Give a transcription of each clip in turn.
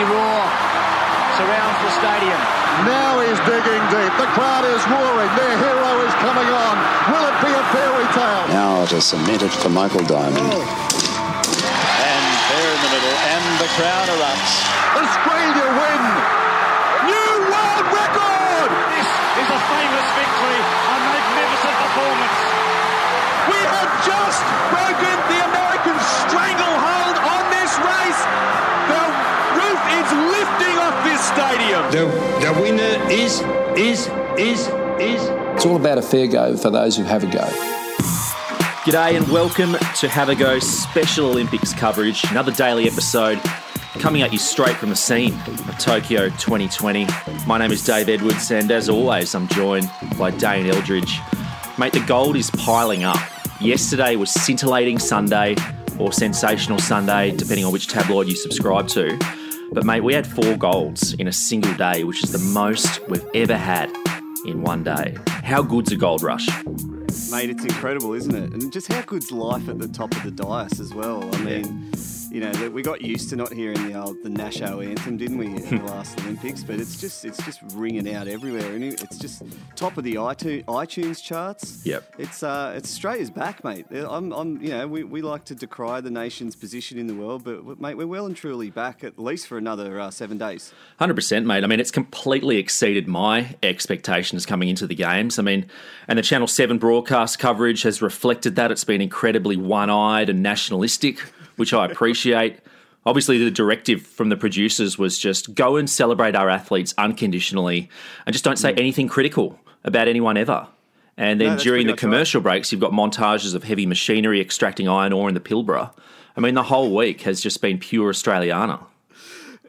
mighty roar surrounds the stadium. Now he's digging deep. The crowd is roaring. Their hero is coming on. Will it be a fairy tale? Now it is cemented for Michael Diamond. Oh. And there in the middle, and the crowd erupts. Australia win. New world record. This is a famous victory, a magnificent performance. We have just broken stadium. The, the winner is, is, is, is. It's all about a fair go for those who have a go. G'day and welcome to Have a Go Special Olympics coverage. Another daily episode coming at you straight from the scene of Tokyo 2020. My name is Dave Edwards, and as always, I'm joined by Dane Eldridge. Mate, the gold is piling up. Yesterday was scintillating Sunday or sensational Sunday, depending on which tabloid you subscribe to. But mate, we had four golds in a single day, which is the most we've ever had in one day. How good's a gold rush? Mate, it's incredible, isn't it? And just how good's life at the top of the dais as well. I mean, you know, that we got used to not hearing the old the Nasho anthem, didn't we, at the last Olympics? But it's just it's just ringing out everywhere, and it's just top of the iTunes, iTunes charts. Yep. It's uh, it's Australia's back, mate. I'm, I'm, you know, we, we like to decry the nation's position in the world, but mate, we're well and truly back at least for another uh, seven days. Hundred percent, mate. I mean, it's completely exceeded my expectations coming into the games. I mean, and the Channel Seven broadcast coverage has reflected that. It's been incredibly one-eyed and nationalistic, which I appreciate. Obviously, the directive from the producers was just go and celebrate our athletes unconditionally, and just don't say mm. anything critical about anyone ever. And then No, during the much right. commercial breaks, you've got montages of heavy machinery extracting iron ore in the Pilbara. I mean, the whole week has just been pure Australiana.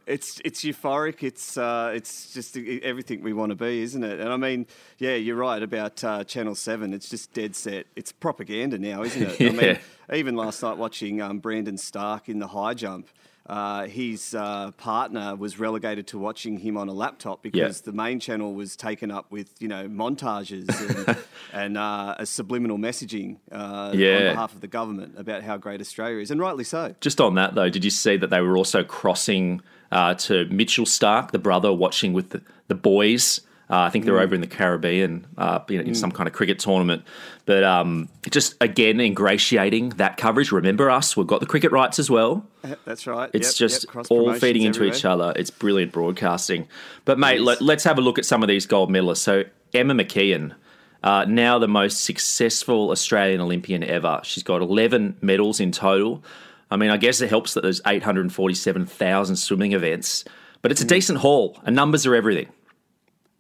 It's it's euphoric. It's uh, it's just everything we want to be, isn't it? And I mean, yeah, you're right about uh, Channel Seven. It's just dead set. It's propaganda now, isn't it? I mean, even last night watching um, Brandon Starc in the high jump. Uh, his uh, partner was relegated to watching him on a laptop because Yeah. the main channel was taken up with you know montages and, and uh, a subliminal messaging uh, Yeah. on behalf of the government about how great Australia is, and rightly so. Just on that though, did you see that they were also crossing uh, to Mitchell Starc, the brother, watching with the, the boys? Uh, I think they're over in the Caribbean, uh, you know, in some kind of cricket tournament. But um, just again, ingratiating that coverage. Remember us, we've got the cricket rights as well. That's right. It's Yep, just yep, all feeding into each other. It's brilliant broadcasting. But mate, is. let, let's have a look at some of these gold medalists. So Emma McKeon, uh, now the most successful Australian Olympian ever. She's got 11 medals in total. I mean, I guess it helps that there's 847,000 swimming events, but Mm. it's a decent haul, and numbers are everything.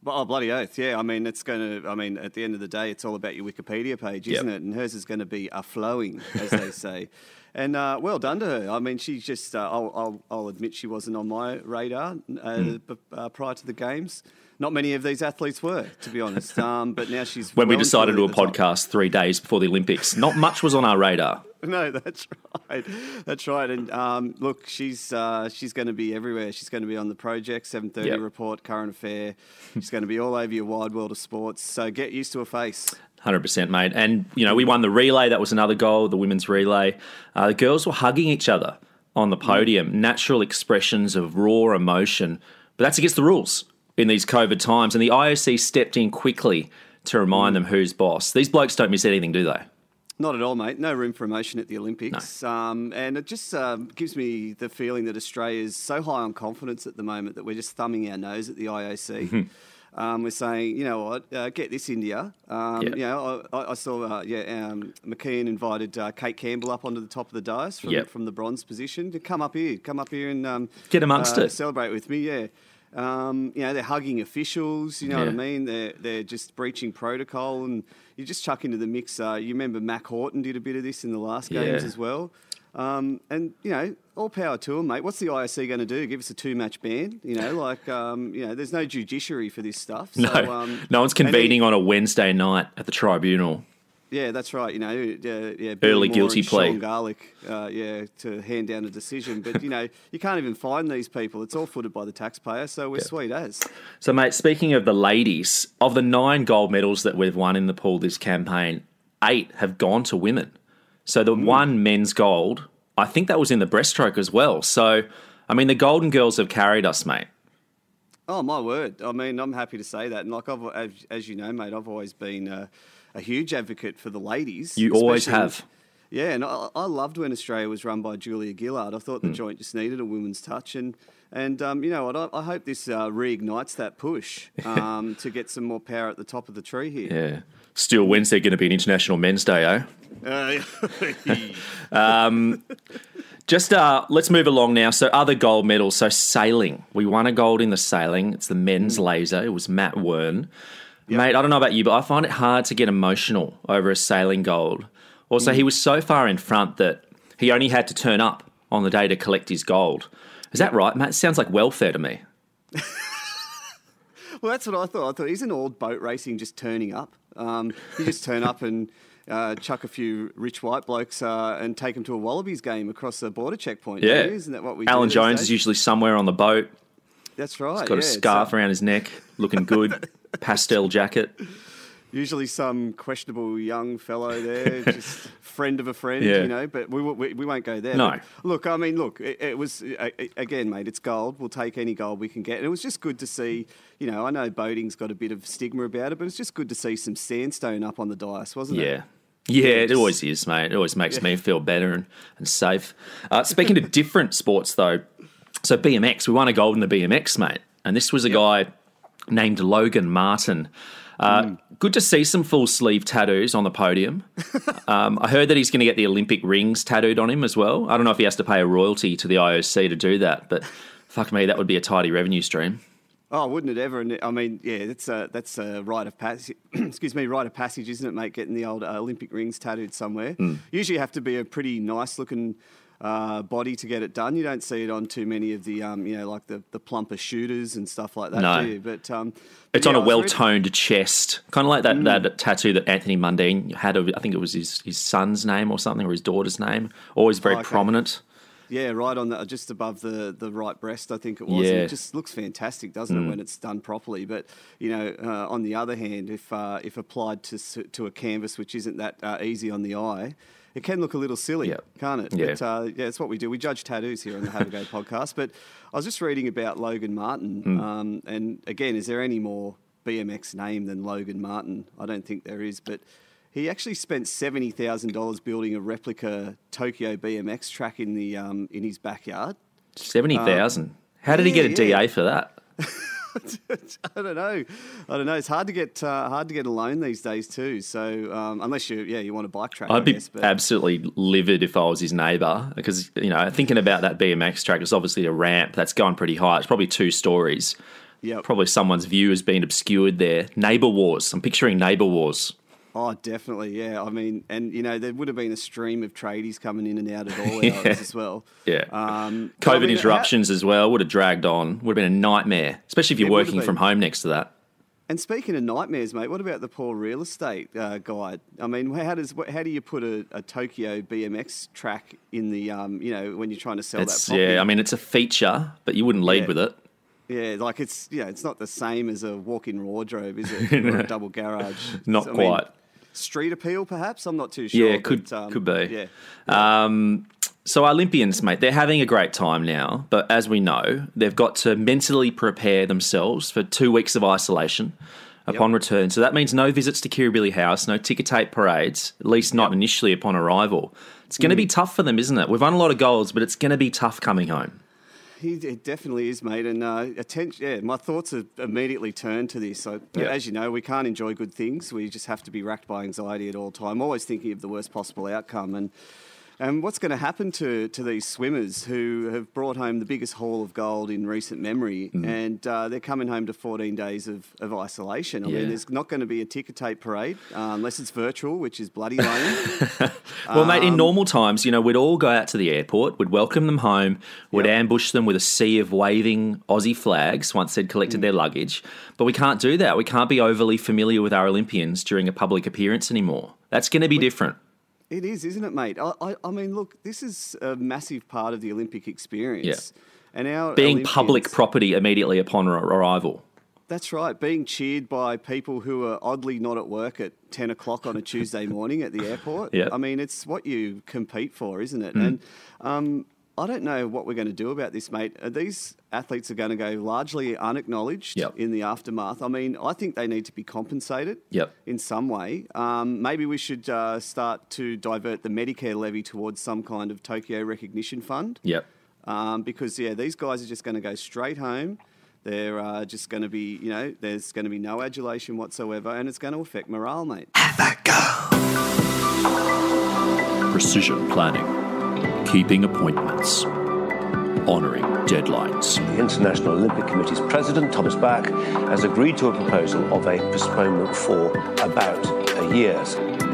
Oh, bloody oath. Yeah. I mean, it's going to, I mean, at the end of the day, it's all about your Wikipedia page, isn't Yep. it? And hers is going to be a flowing, as they say. And uh, well done to her. I mean, she's just, uh, I'll, I'll, I'll admit she wasn't on my radar uh, uh, prior to the Games. Not many of these athletes were, to be honest. Um, but now she's. When we well and decided to do a the top. podcast three days before the Olympics, not much was on our radar. No, that's right. That's right. And um, look, she's uh, she's going to be everywhere. She's going to be on the project, seven thirty Yep. report, current affair. She's going to be all over your wide world of sports. So get used to her face. Hundred percent, mate. And you know, we won the relay. That was another goal. The women's relay. Uh, the girls were hugging each other on the podium. Natural expressions of raw emotion. But that's against the rules in these COVID times. And the IOC stepped in quickly to remind them who's boss. These blokes don't miss anything, do they? Not at all, mate. No room for emotion at the Olympics. Um, and it just um, gives me the feeling that Australia is so high on confidence at the moment that we're just thumbing our nose at the IOC. Um, we're saying, you know what, uh, get this, India. Um, Yeah. You know, I, I saw, uh, yeah, um, McKeon invited uh, Cate Campbell up onto the top of the dais from, Yep. from the bronze position to come up here, come up here and um, Get amongst uh, it. Celebrate with me, yeah. Um, you know, they're hugging officials. You know what I mean? They're they're just breaching protocol, and you just chuck into the mix. Uh, you remember Mack Horton did a bit of this in the last games Yeah. as well. Um, and you know, all power to them, mate. What's the IOC going to do? Give us a two-match ban? You know, like um, you know, there's no judiciary for this stuff. So, No, um, no one's convening on a Wednesday night at the tribunal. Yeah, that's right. You know, yeah, yeah Early guilty plea. Sean Garlic, uh, yeah, to hand down a decision. But you know, you can't even find these people. It's all footed by the taxpayer, so we're sweet as. So, mate, speaking of the ladies, of the nine gold medals that we've won in the pool this campaign, eight have gone to women. So, the one men's gold, I think that was in the breaststroke as well. So, I mean, the Golden Girls have carried us, mate. Oh my word! I mean, I'm happy to say that. And like I've, as, as you know, mate, I've always been a, a huge advocate for the ladies. You always have. Yeah, and I, I loved when Australia was run by Julia Gillard. I thought the Hmm. joint just needed a woman's touch, and and um, you know what? I, I hope this uh, reignites that push um, to get some more power at the top of the tree here. Yeah. Still, Wednesday going to be an International Men's Day, eh? Uh, Just uh, let's move along now. So, other gold medals. So, sailing. We won a gold in the sailing. It's the men's laser. It was Matt Wearn. Mate, I don't know about you, but I find it hard to get emotional over a sailing gold. Also, he was so far in front that he only had to turn up on the day to collect his gold. Is that right, Matt? Sounds like welfare to me. Well, that's what I thought. I thought isn't all boat racing just turning up? Um, you just turn up and uh, chuck a few rich white blokes uh, and take them to a Wallabies game across the border checkpoint. Yeah. isn't that what we? do Alan Jones is usually somewhere on the boat. That's right. He's got a yeah, it's, scarf uh, around his neck, looking good. Pastel jacket. Usually some questionable young fellow there, just friend of a friend, Yeah. you know. But we, we, we won't go there. No. But look, I mean, look, it, it was again, mate. It's gold. We'll take any gold we can get, and it was just good to see. You know, I know boating's got a bit of stigma about it, but it's just good to see some sandstone up on the dice, wasn't it? Yeah. Yeah, it always is, mate. It always makes me feel better and, and safe. Uh, speaking of different sports, though, so BMX, we won a gold in the BMX, mate. And this was a guy named Logan Martin. Uh, Hmm. Good to see some full sleeve tattoos on the podium. um, I heard that he's going to get the Olympic rings tattooed on him as well. I don't know if he has to pay a royalty to the IOC to do that, but fuck me, that would be a tidy revenue stream. Oh, wouldn't it ever? And I mean, yeah, that's a that's a rite of passage. excuse me, rite of passage, isn't it, mate? Getting the old uh, Olympic rings tattooed somewhere. Hmm. Usually, you have to be a pretty nice looking uh, body to get it done. You don't see it on too many of the, um, you know, like the, the plumper shooters and stuff like that. No. do you? But um, It's but on yeah, a well toned chest, kind of like that, that tattoo that Anthony Mundine had. Of, I think it was his, his son's name or something, or his daughter's name. Always very Oh, okay. prominent. Yeah, right on the just above the, the right breast, I think it was. Yeah. And it just looks fantastic, doesn't it, when it's done properly? But you know, uh, on the other hand, if uh, if applied to to a canvas which isn't that uh, easy on the eye, it can look a little silly, can't it? Yeah. But uh, yeah, it's what we do. We judge tattoos here on the Have a Go podcast. But I was just reading about Logan Martin, um, and again, is there any more BMX name than Logan Martin? I don't think there is, but. He actually spent seventy thousand dollars building a replica Tokyo BMX track in the um, in his backyard. 70,000. How did he get a yeah. DA for that? I don't know. I don't know. It's hard to get uh, hard to get a loan these days too. So um, unless you yeah you want a bike track, I I'd be but absolutely livid if I was his neighbour because, you know, thinking about that BMX track, it's obviously a ramp that's going pretty high. It's probably two stories. Yep. Probably someone's view has been obscured there. Neighbour wars. I'm picturing neighbour wars. Oh definitely yeah. I mean, and you know there would have been a stream of tradies coming in and out of all Yeah. hours as well. Yeah. Um, but I COVID mean, interruptions as well would have dragged on. Would have been a nightmare, especially if you're working from home next to that. and speaking of nightmares, mate, what about the poor real estate uh, guide? I mean, how does how do you put a, a Tokyo BMX track in the um, you know when you're trying to sell It's that? Property? yeah, I mean it's a feature, but you wouldn't lead Yeah. with it. Yeah, like it's you know, it's not the same as a walk-in wardrobe, is it? Or a double garage. Not I mean, quite. Street appeal, perhaps. I'm not too sure. Yeah, could- but, um, could be. Yeah, Um, so Olympians, mate, they're having a great time now, but as we know, they've got to mentally prepare themselves for two weeks of isolation upon return. So that means no visits to Kirribilli House, no ticker tape parades, at least not initially upon arrival. It's going to Mm. be tough for them, isn't it? We've won a lot of goals, but it's going to be tough coming home. He it definitely is, mate. And uh, attention, yeah, my thoughts have immediately turned to this. So, Yeah. as you know, we can't enjoy good things. We just have to be racked by anxiety at all time, always thinking of the worst possible outcome. And and what's going to happen to, to these swimmers who have brought home the biggest haul of gold in recent memory, Mm. and uh, they're coming home to 14 days of, of isolation? I Yeah. mean, there's not going to be a ticker tape parade uh, unless it's virtual, which is bloody lame. Well, mate, Um, in normal times, you know, we'd all go out to the airport, we'd welcome them home, we'd Yep. ambush them with a sea of waving Aussie flags once they'd collected Mm. their luggage. But we can't do that. We can't be overly familiar with our Olympians during a public appearance anymore. That's going to be different. It is, isn't it, mate? I, I, I mean, look, this is a massive part of the Olympic experience. And our Being public property immediately upon arrival. That's right. Being cheered by people who are oddly not at work at 10 o'clock on a Tuesday morning at the airport. Yeah. I mean, it's what you compete for, isn't it? And, um, I don't know what we're going to do about this, mate. These athletes are going to go largely unacknowledged Yep. in the aftermath. I mean, I think they need to be compensated Yep. in some way. Um, maybe we should uh, start to divert the Medicare levy towards some kind of Tokyo recognition fund. Yep. Um, because yeah, these guys are just going to go straight home. They're uh, just going to be, you know, there's going to be no adulation whatsoever, and it's going to affect morale, mate. Have a go. Precision planning, keeping appointments, honouring deadlines. The International Olympic Committee's president, Thomas Bach, has agreed to a proposal of a postponement for about a year.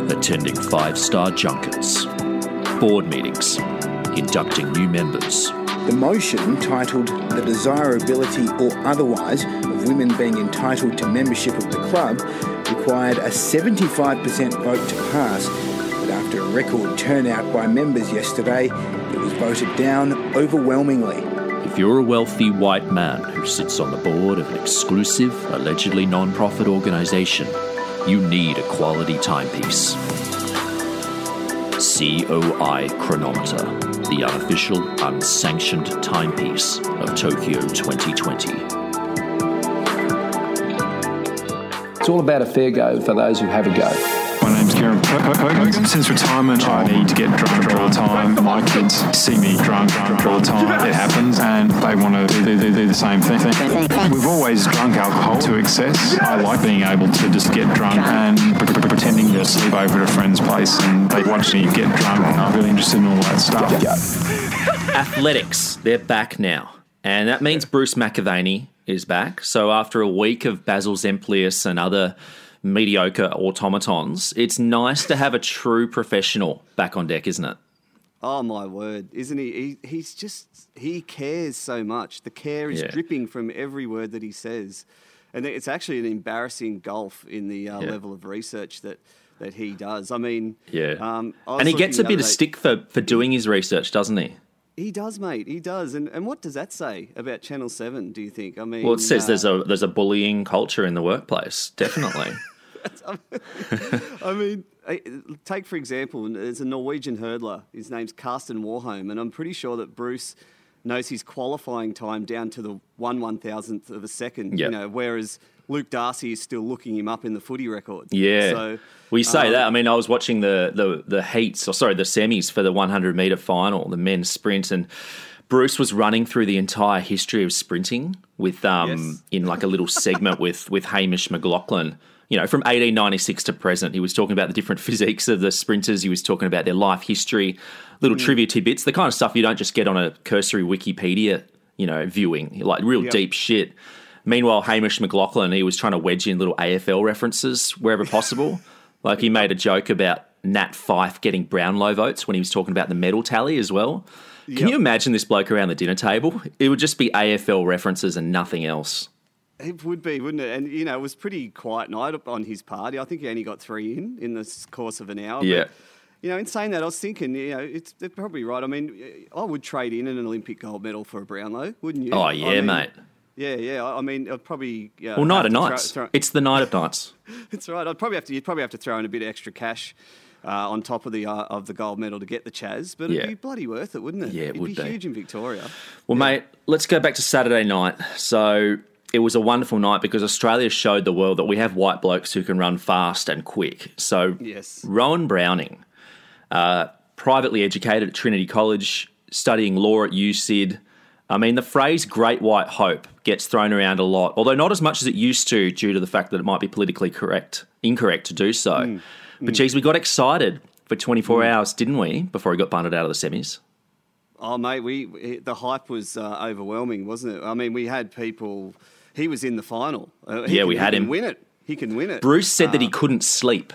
attending five star junkets, board meetings, inducting new members, The motion, titled The Desirability or Otherwise of Women Being Entitled to Membership of the Club, required a 75% vote to pass, but after a record turnout by members yesterday, it was voted down overwhelmingly. If you're a wealthy white man who sits on the board of an exclusive, allegedly non profit organisation, you need a quality timepiece. COI Chronometer, the unofficial, unsanctioned timepiece of Tokyo 2020. It's all about a fair go for those who have a go. Since retirement, I need to get drunk all the time. My kids see me drunk, drunk all the time. It happens, and they want to do, do, do the same thing. We've always drunk alcohol to excess. I like being able to just get drunk and pre- pre- pretending to sleep over at a friend's place, and they watch me get drunk. And I'm really interested in all that stuff. Athletics, they're back now. And that means Bruce McAvaney is back. So after a week of Basil Zempilas and other mediocre automatons, it's nice to have a true professional back on deck, isn't it? Oh my word, isn't he? he he's just he cares so much. The care is Yeah. dripping from every word that he says, and it's actually an embarrassing gulf in the uh, Yeah. level of research that that he does. I mean, Yeah. um, I and he gets a bit of stick for, for doing his research, doesn't he? He does, mate. He does. And and what does that say about Channel Seven? Do you think? I mean, Well, it says uh, there's a there's a bullying culture in the workplace, definitely. I mean, take for example, there's a Norwegian hurdler. His name's Karsten Warholm, and I'm pretty sure that Bruce knows his qualifying time down to the one one thousandth of a second. Yep. You know, whereas Luke Darcy is still looking him up in the footy record. Yeah. So we say um, that. I mean, I was watching the, the the heats, or sorry, the semis for the 100 meter final, the men's sprint, and Bruce was running through the entire history of sprinting with um Yes. in like a little segment with with Hamish McLachlan. You know, from 1896 to present, he was talking about the different physiques of the sprinters. He was talking about their life history, little Hmm. trivia tidbits, the kind of stuff you don't just get on a cursory Wikipedia, you know, viewing, like real Yep. deep shit. Meanwhile, Hamish McLachlan, he was trying to wedge in little AFL references wherever possible. like he made a joke about Nat Fyfe getting Brownlow votes when he was talking about the medal tally as well. Can Yep. you imagine this bloke around the dinner table? It would just be AFL references and nothing else. It would be, wouldn't it? And you know, it was pretty quiet night on his party. I think he only got three in in the course of an hour. Yeah. But, you know, in saying that, I was thinking, you know, it's they're probably right. I mean, I would trade in an Olympic gold medal for a Brownlow, wouldn't you? Oh, I yeah, mean, mate. Yeah, yeah. I I mean, I'd probably. Yeah, Well, night of to throw- nights. throw- It's the night of nights. That's right. I'd probably have to. You'd probably have to throw in a bit of extra cash. Uh, on top of the uh, of the gold medal to get the Chaz, but Yeah. it'd be bloody worth it, wouldn't it? Yeah, it It'd would be, be. huge in Victoria. Well, mate, let's go back to Saturday night. So it was a wonderful night because Australia showed the world that we have white blokes who can run fast and quick. So Yes. Rohan Browning, uh, privately educated at Trinity College, studying law at USyd. I mean, the phrase "Great White Hope" gets thrown around a lot, although not as much as it used to, due to the fact that it might be politically correct, incorrect to do so. But geez, we got excited for 24 hours, didn't we? Before he got bunted out of the semis. Oh, mate, we the hype was uh, overwhelming, wasn't it? I mean, we had people. He was in the final. Uh, Yeah, can- we had can him. Win it. He can win it. Bruce said that he Uh, couldn't sleep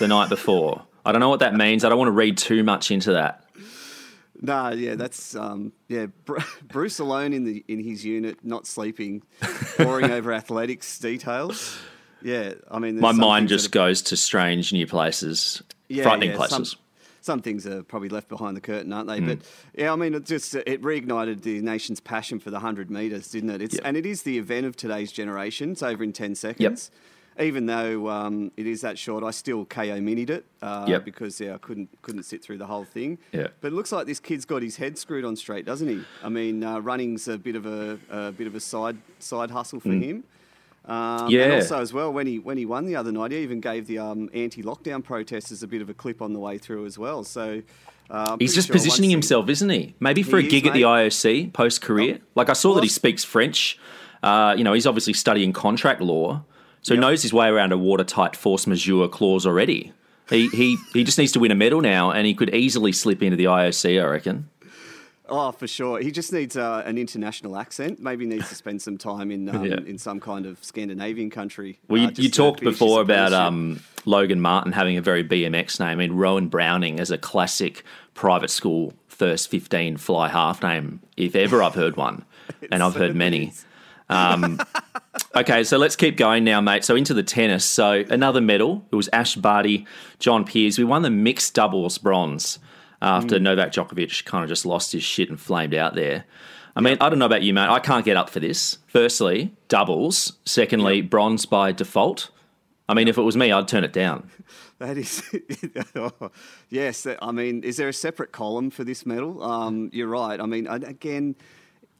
the night before. I don't know what that means. I don't want to read too much into that. Nah, yeah, that's um, yeah. Bru- Bruce alone in the in his unit, not sleeping, poring over athletics details. Yeah, I mean, My mind just goes to strange new places, Yeah, frightening yeah, places. Some, some things are probably left behind the curtain, aren't they? Mm. But yeah, I mean, it just it reignited the nation's passion for the hundred meters, didn't it? It's Yep. and it is the event of today's generation. It's over in ten seconds. even though um, it is that short, I still KO minied it uh, Yep. because yeah, I couldn't couldn't sit through the whole thing. Yeah. But it looks like this kid's got his head screwed on straight, doesn't he? I mean, uh, running's a bit of a, a bit of a side side hustle for Mm. him. Um, Yeah. And also as well, when he when he won the other night, he even gave the um, anti-lockdown protesters a bit of a clip on the way through as well. So. Uh, He's just sure positioning once he- himself, isn't he? Maybe for He a is, gig at the. IOC post career. like I saw that he speaks French. Uh, you know, he's obviously studying contract law, so he knows his way around a watertight force majeure clause already. He, he he just needs to win a medal now, and he could easily slip into the IOC. I reckon. Oh, for sure. He just needs uh, an international accent. Maybe needs to spend some time in um, Yeah. in some kind of Scandinavian country. Well, uh, you, just you talked before about um, Logan Martin having a very BMX name. I mean, Rohan Browning as a classic private school first 15 fly half name, if ever I've heard one. and I've heard many. Um, okay, so let's keep going now, mate. So into the tennis. So another medal. It was Ash Barty, John Peers. We won the mixed doubles bronze after Mm. Novak Djokovic kind of just lost his shit and flamed out there. I mean, I don't know about you, mate. I can't get up for this. Firstly, doubles. Secondly, bronze by default. I mean, if it was me, I'd turn it down. That is, yes. I mean, is there a separate column for this medal? Um, you're right. I mean, again,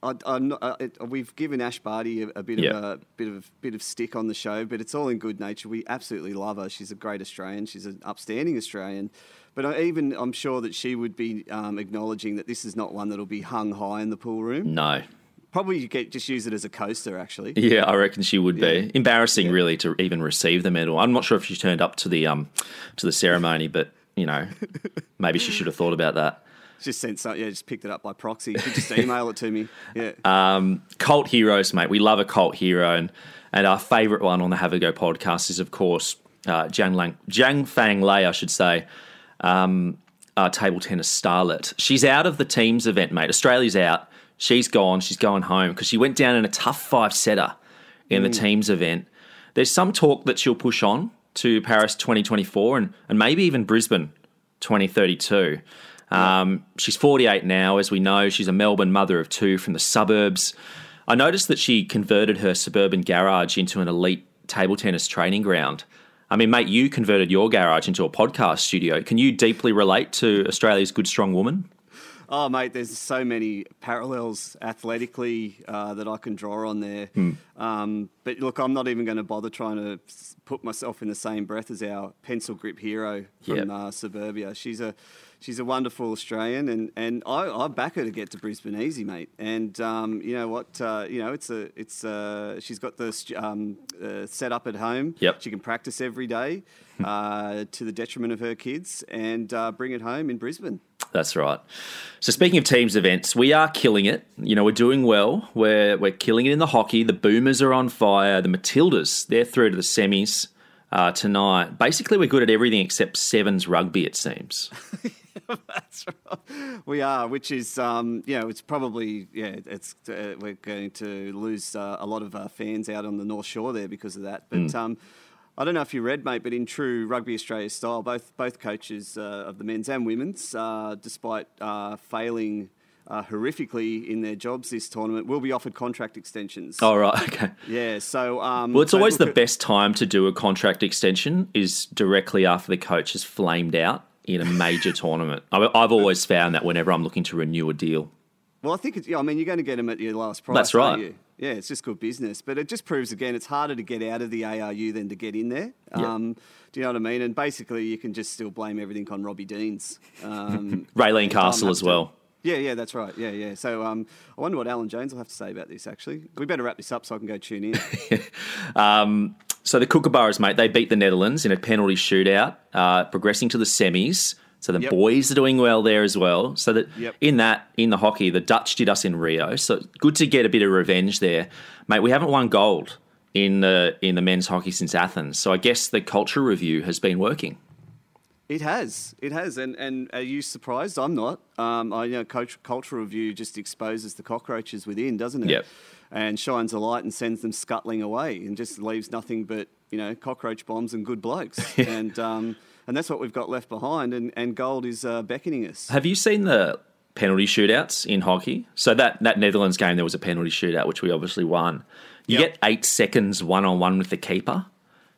I, I'm not, uh, it, we've given Ash Barty a, a bit Yeah. of a bit of bit of stick on the show, but it's all in good nature. We absolutely love her. She's a great Australian. She's an upstanding Australian. But I, even I'm sure that she would be um, acknowledging that this is not one that'll be hung high in the pool room. No. Probably you get just use it as a coaster, actually. Yeah, I reckon she would be embarrassing, really, to even receive the medal. I'm not sure if she turned up to the um to the ceremony, but you know, maybe she should have thought about that. Just sent some, yeah, just picked it up by proxy. Just email it to me. Yeah. Um, cult heroes, mate. We love a cult hero, and and our favourite one on the Have a Go podcast is, of course, uh, Jiang Lang, Jian Fang Lay, I should say, um, our table tennis starlet. She's out of the teams event, mate. Australia's out. She's gone. She's going home because she went down in a tough five setter in the Mm. teams event. There's some talk that she'll push on to Paris 2024 and, and maybe even Brisbane 2032. Um, she's 48 now, as we know. She's a Melbourne mother of two from the suburbs. I noticed that she converted her suburban garage into an elite table tennis training ground. I mean, mate, you converted your garage into a podcast studio. Can you deeply relate to Australia's good, strong woman? Oh, mate, there's so many parallels athletically uh, that I can draw on there. Hmm. Um, but look, I'm not even going to bother trying to put myself in the same breath as our pencil grip hero from Yep. uh, suburbia. She's a she's a wonderful Australian, and and I, I back her to get to Brisbane easy, mate. And um, you know what? Uh, you know it's a it's a, she's got the um, uh, set up at home. Yep. She can practice every day. Uh, to the detriment of her kids, and uh, bring it home in Brisbane. That's right. So speaking of teams events, we are killing it. You know, we're doing well. We're we're killing it in the hockey. The Boomers are on fire. The Matildas, they're through to the semis uh, tonight. Basically, we're good at everything except sevens rugby. It seems. That's right. We are, which is, um, you know, it's probably, yeah, it's uh, we're going to lose uh, a lot of uh, fans out on the North Shore there because of that. But Mm. um, I don't know if you read, mate, but in true Rugby Australia style, both both coaches uh, of the men's and women's, uh, despite uh, failing. Uh, horrifically in their jobs this tournament, will be offered contract extensions. Oh right, Okay. Yeah, so um, Well, it's so always the at- best time to do a contract extension is directly after the coach has flamed out in a major tournament. I- I've always found that whenever I'm looking to renew a deal. Well, I think it's, yeah, I mean, you're going to get them at your last price. That's right. Yeah, it's just good business. But it just proves again, it's harder to get out of the ARU than to get in there. Yeah. Um, do you know what I mean? And basically, you can just still blame everything on Robbie Deans. Um, Raelene Castle as happy to- well. Yeah, yeah, that's right. Yeah, yeah. So um, I wonder what Alan Jones will have to say about this, actually. We better wrap this up so I can go tune in. Um, so the Kookaburras, mate, they beat the Netherlands in a penalty shootout, uh, progressing to the semis. So the Yep. boys are doing well there as well. So that Yep. in that in the hockey, the Dutch did us in Rio. So good to get a bit of revenge there, mate. We haven't won gold in the in the men's hockey since Athens. So I guess the culture review has been working. It has, it has, and and are you surprised? I'm not. Um, I you know, coach, cultural review just exposes the cockroaches within, doesn't it? Yep. And shines a light and sends them scuttling away, and just leaves nothing but you know cockroach bombs and good blokes, and um, and that's what we've got left behind, and and gold is uh, beckoning us. Have you seen the penalty shootouts in hockey? So that that Netherlands game, there was a penalty shootout which we obviously won. You get eight seconds one on one with the keeper.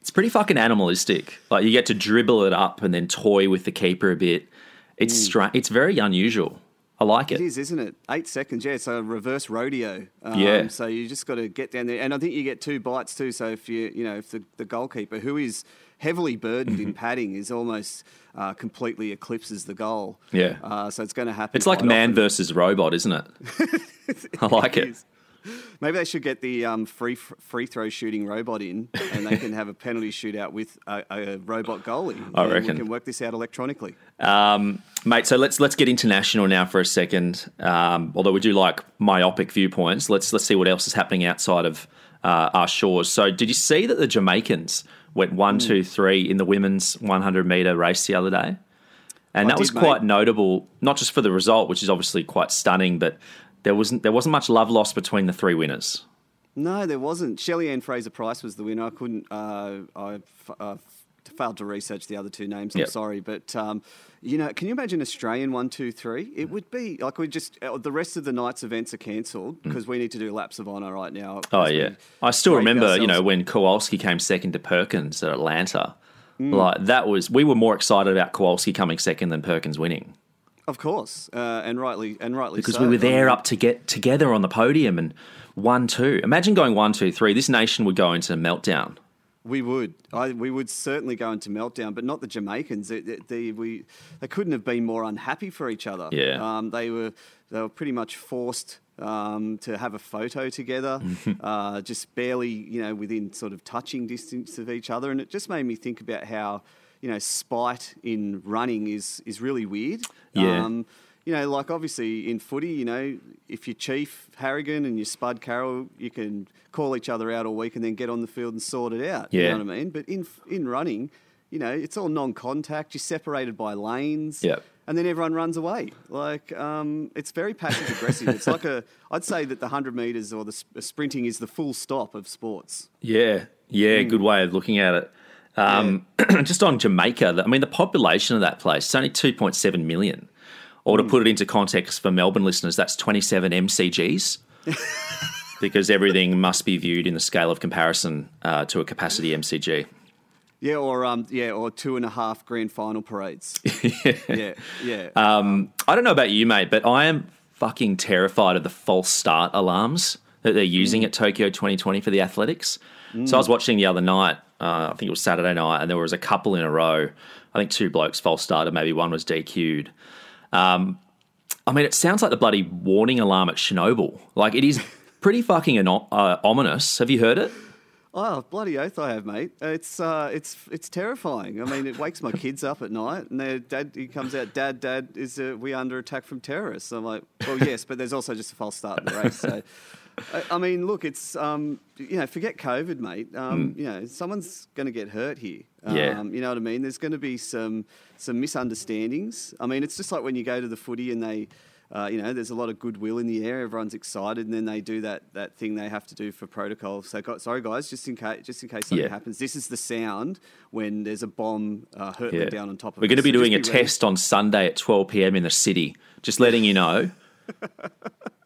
It's pretty fucking animalistic. Like you get to dribble it up and then toy with the keeper a bit. It's stra- It's very unusual. I like it. It is, isn't it? Eight seconds, yeah. So a reverse rodeo. Um, Yeah. So you just got to get down there, and I think you get two bites too. So if you, you know, if the, the goalkeeper who is heavily burdened Mm-hmm. in padding is almost uh, completely eclipses the goal. Yeah. Uh, so it's going to happen. It's like man often. versus robot, isn't it? I like it. Maybe they should get the um, free free throw shooting robot in, and they can have a penalty shootout with a, a robot goalie. I and reckon. we can work this out electronically. Um, mate, so let's let's get international now for a second. Um, although we do like myopic viewpoints, let's let's see what else is happening outside of uh, our shores. So, did you see that the Jamaicans went one, Hmm. two, three in the women's 100 meter race the other day? And I that was quite mate. notable, not just for the result, which is obviously quite stunning, but there wasn't there wasn't much love lost between the three winners. No, there wasn't. Shelly-Ann Fraser-Pryce was the winner. I couldn't. Uh, I f- uh, failed to research the other two names. I'm Yep. sorry, but um, you know, can you imagine Australian one, two, three? It would be like we just uh, the rest of the night's events are cancelled because we need to do laps of honour right now. Mm. Oh yeah, I still remember. You know when Kowalski came second to Perkins at Atlanta. Mm. Like that was we were more excited about Kowalski coming second than Perkins winning Of course, uh, and rightly, and rightly so. because so. we were there up to get together on the podium and one two. Imagine going one two three. This nation would go into meltdown. We would, I, we would certainly go into meltdown, but not the Jamaicans. It, it- they, we, they couldn't have been more unhappy for each other. Yeah. um, they were, they were pretty much forced um, to have a photo together, uh, just barely, you know, within sort of touching distance of each other, and it just made me think about how, you know, spite in running is is really weird. Yeah. Um, you know, like obviously in footy, you know, if you're Chief Harragon and you're Spud Carroll, you can call each other out all week and then get on the field and sort it out. Yeah. You know what I mean? But in in running, you know, it's all non-contact. You're separated by lanes. Yep. And then everyone runs away. Like um, it's very passive aggressive. it's like a. I'd say that the hundred meters or the sprinting is the full stop of sports. Yeah, yeah, good way of looking at it. Um, Just on Jamaica, I mean, the population of that place is only 2.7 million. Or to put it into context for Melbourne listeners, that's 27 MCGs. because everything must be viewed in the scale of comparison uh, to a capacity MCG. Yeah, or um, yeah, or two and a half grand final parades. yeah, yeah. Um, I don't know about you, mate, but I am fucking terrified of the false start alarms that they're using at Tokyo 2020 for the athletics. So I was watching the other night, uh, I think it was Saturday night, and there was a couple in a row. I think two blokes false started, maybe one was DQ'd. Um, I mean, it sounds like the bloody warning alarm at Chernobyl. Like, it is pretty fucking ano- uh, ominous. Have you heard it? Oh bloody oath I have, mate! It's uh, it's it's terrifying. I mean, it wakes my kids up at night, and their dad he comes out, Dad, Dad, is uh, we under attack from terrorists? I'm like, well, yes, but there's also just a false start in the race. So, I, I mean, look, it's um, you know, forget COVID, mate. Um, You know, someone's going to get hurt here. Um, Yeah. you know what I mean? There's going to be some some misunderstandings. I mean, it's just like when you go to the footy and they. Uh, you know, there's a lot of goodwill in the air. Everyone's excited, and then they do that that thing they have to do for protocol. So, gu- sorry guys, just in case, just in case something Yeah. happens, this is the sound when there's a bomb uh, hurtling down on top of. We're going to be So doing a test on Sunday at 12 p.m. in the city. Just letting you know.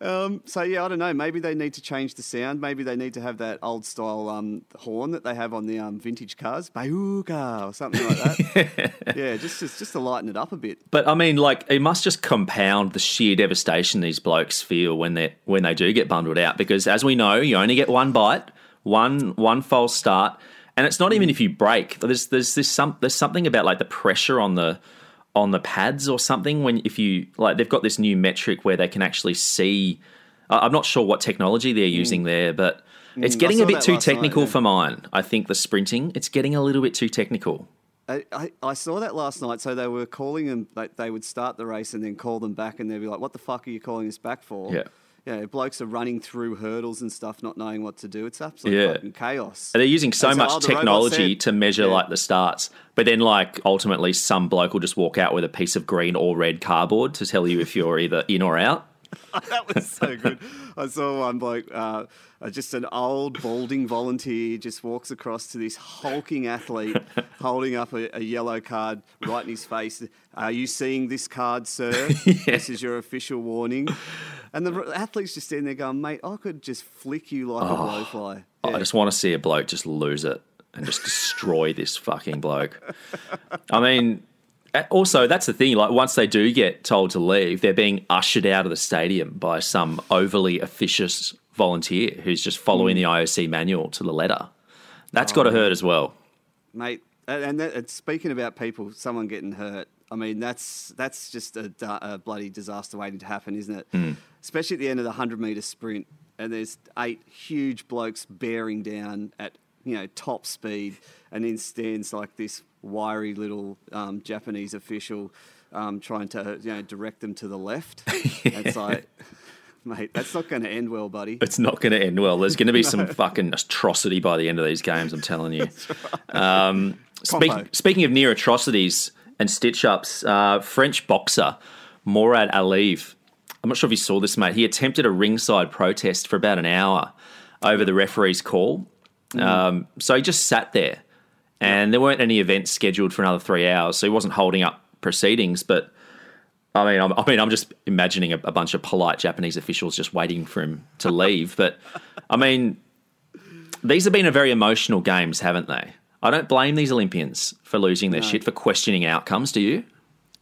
Um, so yeah, I don't know. Maybe they need to change the sound. Maybe they need to have that old style um, horn that they have on the um, vintage cars, Bayuga or something like that. yeah, just, just just to lighten it up a bit. But I mean, like, it must just compound the sheer devastation these blokes feel when they when they do get bundled out. Because as we know, you only get one bite, one one false start, and it's not even if you break. There's there's this some there's something about like the pressure on the on the pads or something when if you like they've got this new metric where they can actually see. I'm not sure what technology they're using there, but it's Mm, getting a bit too last night, technical yeah. for mine. I think the sprinting it's getting a little bit too technical. I, I, I saw that last night. So they were calling them. Like they would start the race and then call them back, and they'd be like, "What the fuck are you calling us back for?" Yeah. Yeah, blokes are running through hurdles and stuff, not knowing what to do. It's absolute Yeah. fucking chaos. And they're using so much oh, technology to measure Yeah. like the starts, but then like ultimately some bloke will just walk out with a piece of green or red cardboard to tell you if you're either in or out. that was so good. I saw one bloke, uh, uh, just an old balding volunteer, just walks across to this hulking athlete holding up a, a yellow card right in his face. Are you seeing this card, sir? This is your official warning. And the athlete's just standing there going, mate, I could just flick you like a blowfly. I just want to see a bloke just lose it. and just destroy this fucking bloke. I mean, also that's the thing. Like once they do get told to leave, they're being ushered out of the stadium by some overly officious volunteer who's just following the IOC manual to the letter. That's got to hurt as well. mate. And and that, and speaking about people, someone getting hurt. I mean, that's that's just a, a bloody disaster waiting to happen, isn't it? Mm. Especially at the end of the hundred meter sprint, and there's eight huge blokes bearing down at you know top speed, and then stands like this wiry little um, Japanese official um, trying to you know direct them to the left. It's like, mate, that's not going to end well, buddy. It's not going to end well. There's going to be some fucking atrocity by the end of these games. I'm telling you. Um, speak, speaking of near atrocities and stitch ups, uh, French boxer Mourad Aliev. I'm not sure if you saw this, mate. He attempted a ringside protest for about an hour over the referee's call. Um, so he just sat there, and there weren't any events scheduled for another three hours. So he wasn't holding up proceedings, but. I mean, I'm, I mean, I'm just imagining a, a bunch of polite Japanese officials just waiting for him to leave. But I mean, these have been a very emotional games, haven't they? I don't blame these Olympians for losing their No. shit for questioning outcomes. Do you?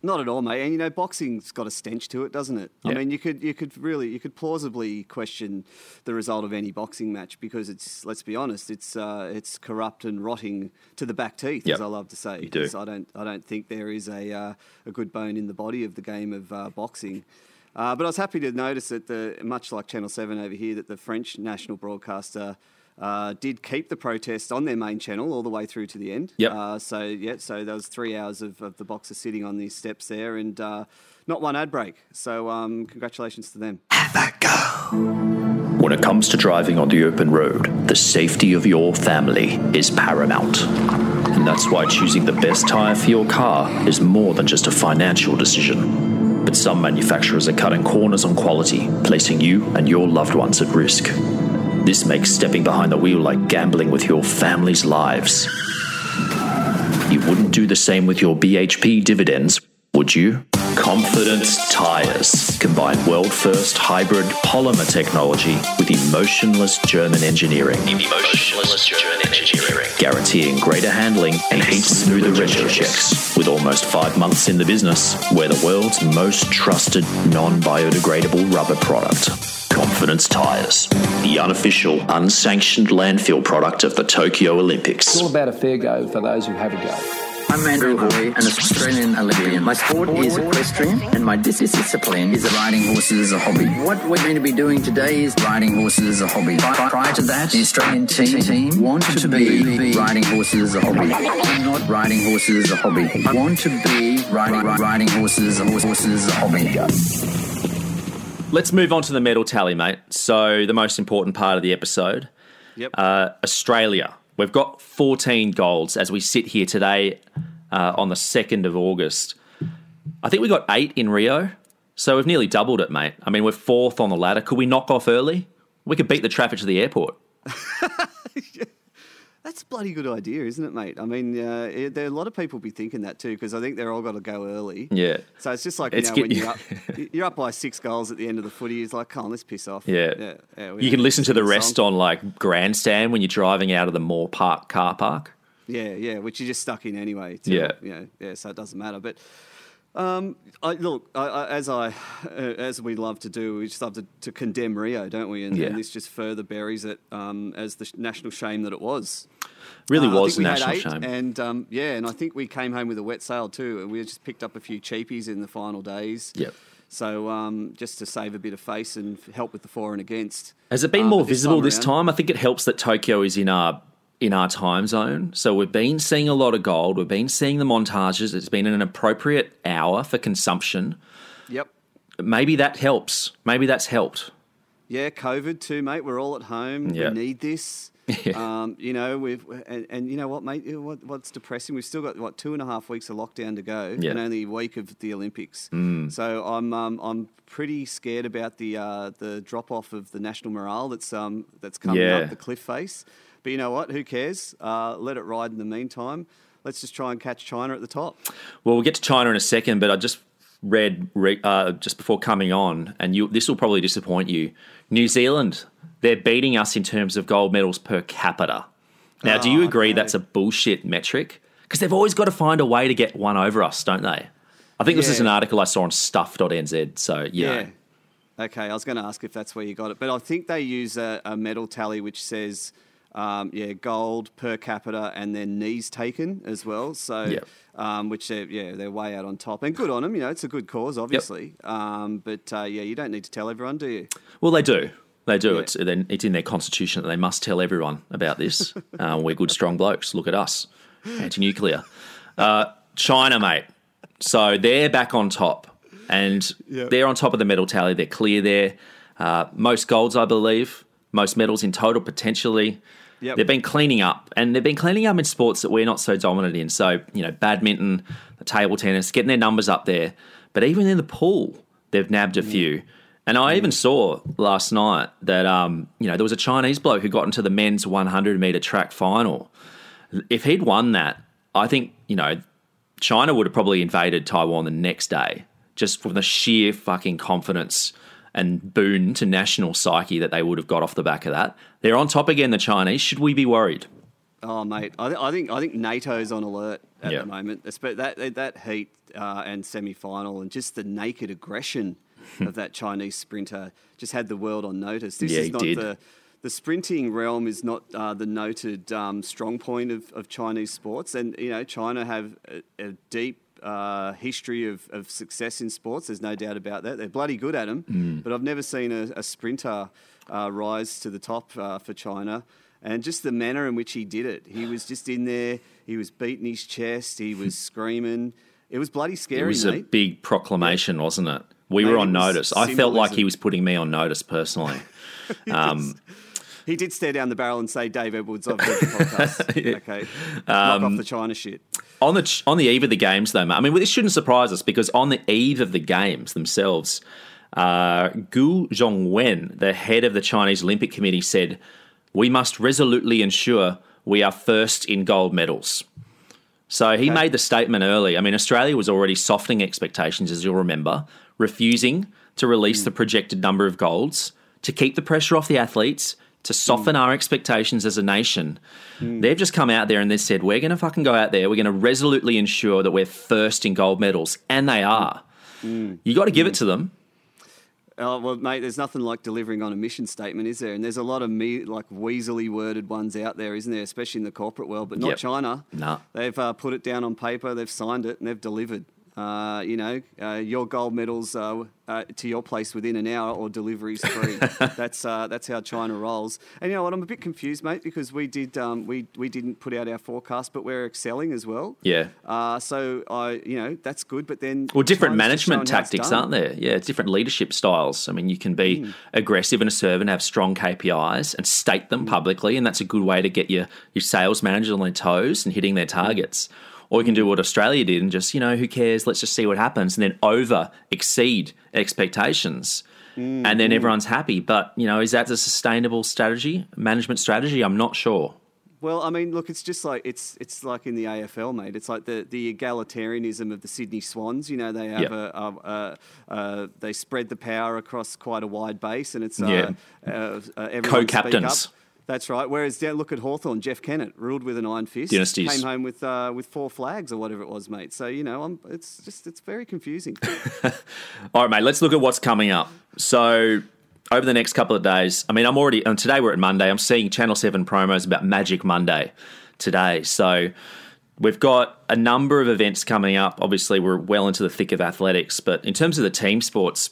Not at all, mate. And you know, boxing's got a stench to it, doesn't it? I mean, you could you could really you could plausibly question the result of any boxing match because it's let's be honest, it's uh, it's corrupt and rotting to the back teeth, Yep. as I love to say. You do. I don't I don't think there is a uh, a good bone in the body of the game of uh, boxing. Uh, but I was happy to notice that the much like Channel Seven over here, that the French national broadcaster. Uh, did keep the protest on their main channel all the way through to the end. Yep. Uh, so yeah, so there was three hours of, of the boxer sitting on these steps there, and uh, not one ad break. So um, congratulations to them. Have a go. When it comes to driving on the open road, the safety of your family is paramount. And that's why choosing the best tire for your car is more than just a financial decision. But some manufacturers are cutting corners on quality, placing you and your loved ones at risk. This makes stepping behind the wheel like gambling with your family's lives. You wouldn't do the same with your BHP dividends, would you? Confidence Tires combine world first hybrid polymer technology with emotionless German engineering. Emotionless German engineering. Guaranteeing greater handling and heat smoother retro checks. With almost five months in the business, we're the world's most trusted non biodegradable rubber product. Confidence Tires, the unofficial, unsanctioned landfill product of the Tokyo Olympics. It's all about a fair go for those who have a go. I'm Andrew Hoy, an Australian Olympian. My sport is equestrian, and my discipline is riding horses as a hobby. What we're going to be doing today is riding horses as a hobby. Pri- Prior to that, the Australian team, team wanted to be riding horses as a hobby. I'm not riding horses as a hobby. I want to be riding riding horses horses as a hobby. Let's move on to the medal tally, mate. So, the most important part of the episode Yep. uh, Australia. We've got 14 golds as we sit here today uh, on the 2nd of August. I think we got eight in Rio. So, we've nearly doubled it, mate. I mean, we're fourth on the ladder. Could we knock off early? We could beat the traffic to the airport. That's a bloody good idea, isn't it, mate? I mean, uh, it, there are a lot of people be thinking that too because I think they're all got to go early. Yeah. So it's just like It's you know, get- when you're up, you're up by six goals at the end of the footy. It's like, come on, let's piss off. Yeah. yeah, yeah you can listen to the rest song. on like grandstand when you're driving out of the Moore Park car park. Yeah, yeah, which you're just stuck in anyway. to- Yeah. you know, yeah. So it doesn't matter. But um, I, look, I, I, as I uh, as we love to do, we just love to, to condemn Rio, don't we? And, Yeah. and this just further buries it um, as the national shame that it was. Really Uh, was a national shame. And um, yeah, and I think we came home with a wet sail too, and we just picked up a few cheapies in the final days. Yep. So um, just to save a bit of face and help with the for and against. Has it been Uh, more this visible time this time? I think it helps that Tokyo is in our in our time zone. So we've been seeing a lot of gold. We've been seeing the montages. It's been an appropriate hour for consumption. Yep. Maybe that helps. Maybe that's helped. Yeah, COVID too, mate. We're all at home. Yeah. We need this. um, you know, we've and, and you know what, mate? What, what's depressing? We've still got what two and a half weeks of lockdown to go, Yeah. and only a week of the Olympics. Mm. So I'm um, I'm pretty scared about the uh, the drop off of the national morale that's um that's coming Yeah. up the cliff face. But you know what? Who cares? Uh, let it ride in the meantime. Let's just try and catch China at the top. Well, we'll get to China in a second, but I just read re- uh, just before coming on, and you, this will probably disappoint you. New Zealand, they're beating us in terms of gold medals per capita. Now, do you Oh, agree okay. that's a bullshit metric? Because they've always got to find a way to get one over us, don't they? I think this is an article I saw on stuff.nz. So, Yeah. know. Okay, I was going to ask if that's where you got it, but I think they use a, a medal tally which says, um, yeah, gold per capita and then knees taken as well. So, Yep. um, which they're, yeah, they're way out on top and good on them. You know, it's a good cause, obviously. Um, but uh, yeah, you don't need to tell everyone, do you? Well, they do. They do. Yeah. It's, it's in their constitution that they must tell everyone about this. uh, we're good, strong blokes. Look at us. Anti nuclear. Uh, China, mate. So they're back on top. And Yep. they're on top of the medal tally. They're clear there. Uh, most golds, I believe. Most medals in total, potentially. Yep. They've been cleaning up, and they've been cleaning up in sports that we're not so dominant in. So, you know, badminton, table tennis, getting their numbers up there. But even in the pool, they've nabbed a few. And I even saw last night that, um, you know, there was a Chinese bloke who got into the men's 100 meter track final. If he'd won that, I think, you know, China would have probably invaded Taiwan the next day just from the sheer fucking confidence and boon to national psyche that they would have got off the back of that. They're on top again, the Chinese. Should we be worried? Oh, mate, I, th- I think I think NATO's on alert at Yeah. the moment. That that heat uh, and semi final and just the naked aggression of that Chinese sprinter just had the world on notice. This Yeah, is not did. the the sprinting realm is not uh, the noted um, strong point of, of Chinese sports, and you know China have a, a deep. Uh, history of, of success in sports. There's no doubt about that. They're bloody good at them, Mm. but I've never seen a, a sprinter uh, rise to the top uh, for China. And just the manner in which he did it. He was just in there, he was beating his chest, he was screaming. It was bloody scary, It was mate. a big proclamation, wasn't it? We Mate, were on notice. I felt like he was putting me on notice personally. Um, he did stare down the barrel and say, Dave Edwards, I've heard the podcast. Okay. Knock Um, off the China shit. On the on the eve of the games, though, mate, I mean, this shouldn't surprise us because on the eve of the games themselves, uh, Gou Zhongwen, the head of the Chinese Olympic Committee, said, "We must resolutely ensure we are first in gold medals." So he made the statement early. I mean, Australia was already softening expectations, as you'll remember, refusing to release the projected number of golds to keep the pressure off the athletes, to soften hmm. our expectations as a nation. Hmm. They've just come out there and they've said, we're going to fucking go out there, we're going to resolutely ensure that we're first in gold medals. And they hmm. are. You got to give it to them. Oh, well, mate, there's nothing like delivering on a mission statement, is there? And there's a lot of me like weaselly worded ones out there, isn't there? Especially in the corporate world, but not Yep. China. No. They've uh, put it down on paper, they've signed it, and they've delivered. Uh, you know, uh, your gold medals uh, uh, to your place within an hour or deliveries free. that's uh, that's how China rolls. And you know what? I'm a bit confused, mate, because we did um, we we didn't put out our forecast, but we're excelling as well. Yeah. Uh, so I, you know, that's good. But then Well, different China's management showing how it's tactics, aren't there? Yeah, it's different leadership styles. I mean, you can be Hmm. aggressive and assertive and have strong KPIs and state them publicly, and that's a good way to get your, your sales managers on their toes and hitting their targets. Or you can do what Australia did and just, you know, who cares? Let's just see what happens, and then over exceed expectations. Hmm, And then everyone's happy. But, you know, is that a sustainable strategy, management strategy? I'm not sure. Well, I mean, look, it's just like it's it's like in the AFL, mate. It's like the, the egalitarianism of the Sydney Swans. You know, they have Yep. a, a, a, a they spread the power across quite a wide base, and it's uh, Yeah. uh, uh, Co-captains. That's right. Whereas yeah, look at Hawthorn, Jeff Kennett ruled with an iron fist. Dynasties. Came home with uh, with four flags or whatever it was, mate. So you know, I'm, it's just it's very confusing. All right, mate, let's look at what's coming up. So, over the next couple of days, I mean, I'm already, and today we're at Monday, I'm seeing Channel 7 promos about Magic Monday today. So, we've got a number of events coming up. Obviously, we're well into the thick of athletics, but in terms of the team sports,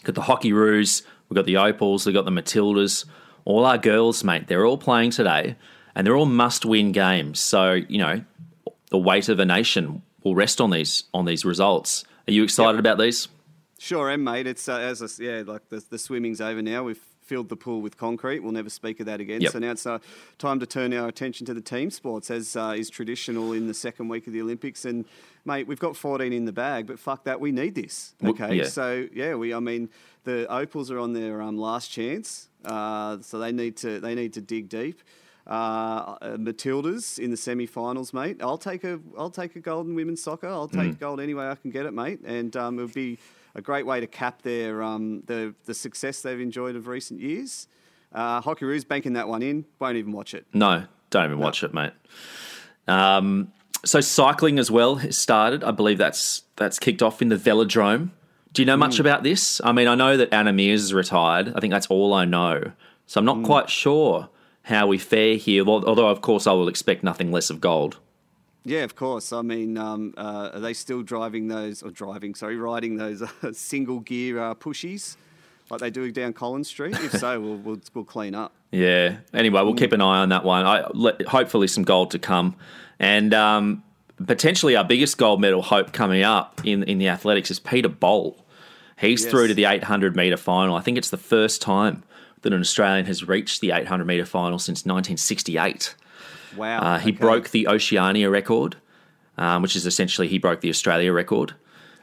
we've got the Hockey Roos, we've got the Opals, we've got the Matildas, all our girls, mate, they're all playing today, and they're all must win games. So, you know, the weight of a nation will rest on these on these results. Are you excited about these? Sure am, mate. It's uh, as I, yeah, like the, the swimming's over now. We've filled the pool with concrete. We'll never speak of that again. Yep. So now it's uh, time to turn our attention to the team sports, as uh, is traditional in the second week of the Olympics. And mate, we've got 14 in the bag, but fuck that, we need this. Well, Okay, yeah. so yeah, we. I mean, the Opals are on their um, last chance, uh, so they need to they need to dig deep. Uh, uh, Matildas in the semi-finals, mate. I'll take a I'll take a gold in women's soccer. I'll take Mm. gold any way I can get it, mate. And um, it would be a great way to cap their um, the the success they've enjoyed of recent years. Uh, Hockey Roos banking that one in. Won't even watch it. No, don't even watch it, mate. Um, so cycling as well has started. I believe that's that's kicked off in the velodrome. Do you know much Mm. about this? I mean, I know that Anna Meares is retired. I think that's all I know. So I'm not Mm. quite sure how we fare here. Although, of course, I will expect nothing less of gold. Yeah, of course. I mean, um, uh, are they still driving those, or driving, sorry, riding those uh, single gear uh, pushies like they do down Collins Street? If so, we'll, we'll, we'll clean up. Yeah. Anyway, we'll keep an eye on that one. I, let, hopefully, some gold to come, and um, potentially our biggest gold medal hope coming up in in the athletics is Peter Bol. He's Yes. through to the 800 meter final. I think it's the first time that an Australian has reached the 800 meter final since 1968. Wow. Uh, he okay. broke the Oceania record, um, which is essentially he broke the Australia record.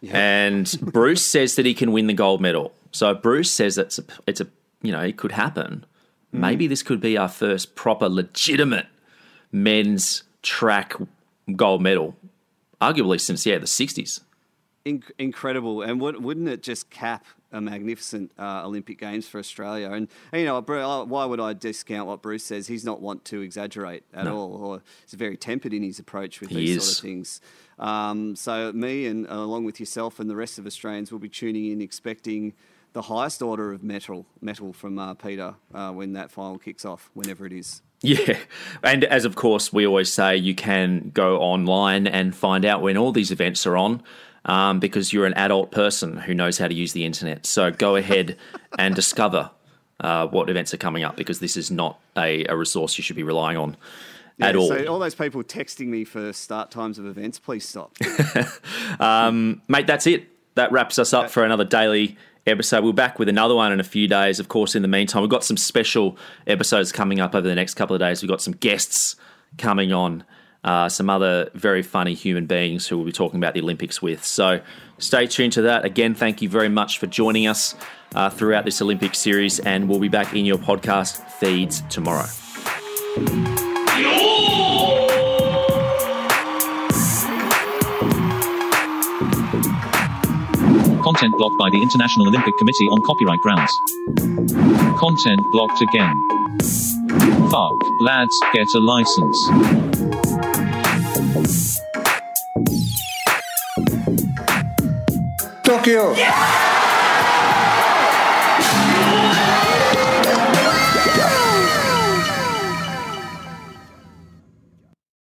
And Bruce says that he can win the gold medal. So Bruce says it's a, it's a you know it could happen. Mm. Maybe this could be our first proper legitimate men's track gold medal, arguably since yeah the 60s. Inc- incredible. And would, wouldn't it just cap a magnificent uh, Olympic Games for Australia? And, you know, uh, why would I discount what Bruce says? He's not want to exaggerate at No. all, or he's very tempered in his approach with He these is. sort of things. Um, so me and uh, along with yourself and the rest of Australians will be tuning in, expecting the highest order of metal metal from uh, Peter uh, when that final kicks off, whenever it is. Yeah. And as of course we always say, you can go online and find out when all these events are on. Um, because you're an adult person who knows how to use the internet. So go ahead and discover uh, what events are coming up because this is not a, a resource you should be relying on at Yeah, all. So all those people texting me for start times of events, please stop. Um, mate, that's it. That wraps us up for another daily episode. We're back with another one in a few days. Of course, in the meantime, we've got some special episodes coming up over the next couple of days. We've got some guests coming on, uh, some other very funny human beings who we'll be talking about the Olympics with. So stay tuned to that. Again, thank you very much for joining us uh, throughout this Olympic series, and we'll be back in your podcast feeds tomorrow. Content blocked by the International Olympic Committee on copyright grounds. Content blocked again. Fuck, lads, get a license. Tokyo!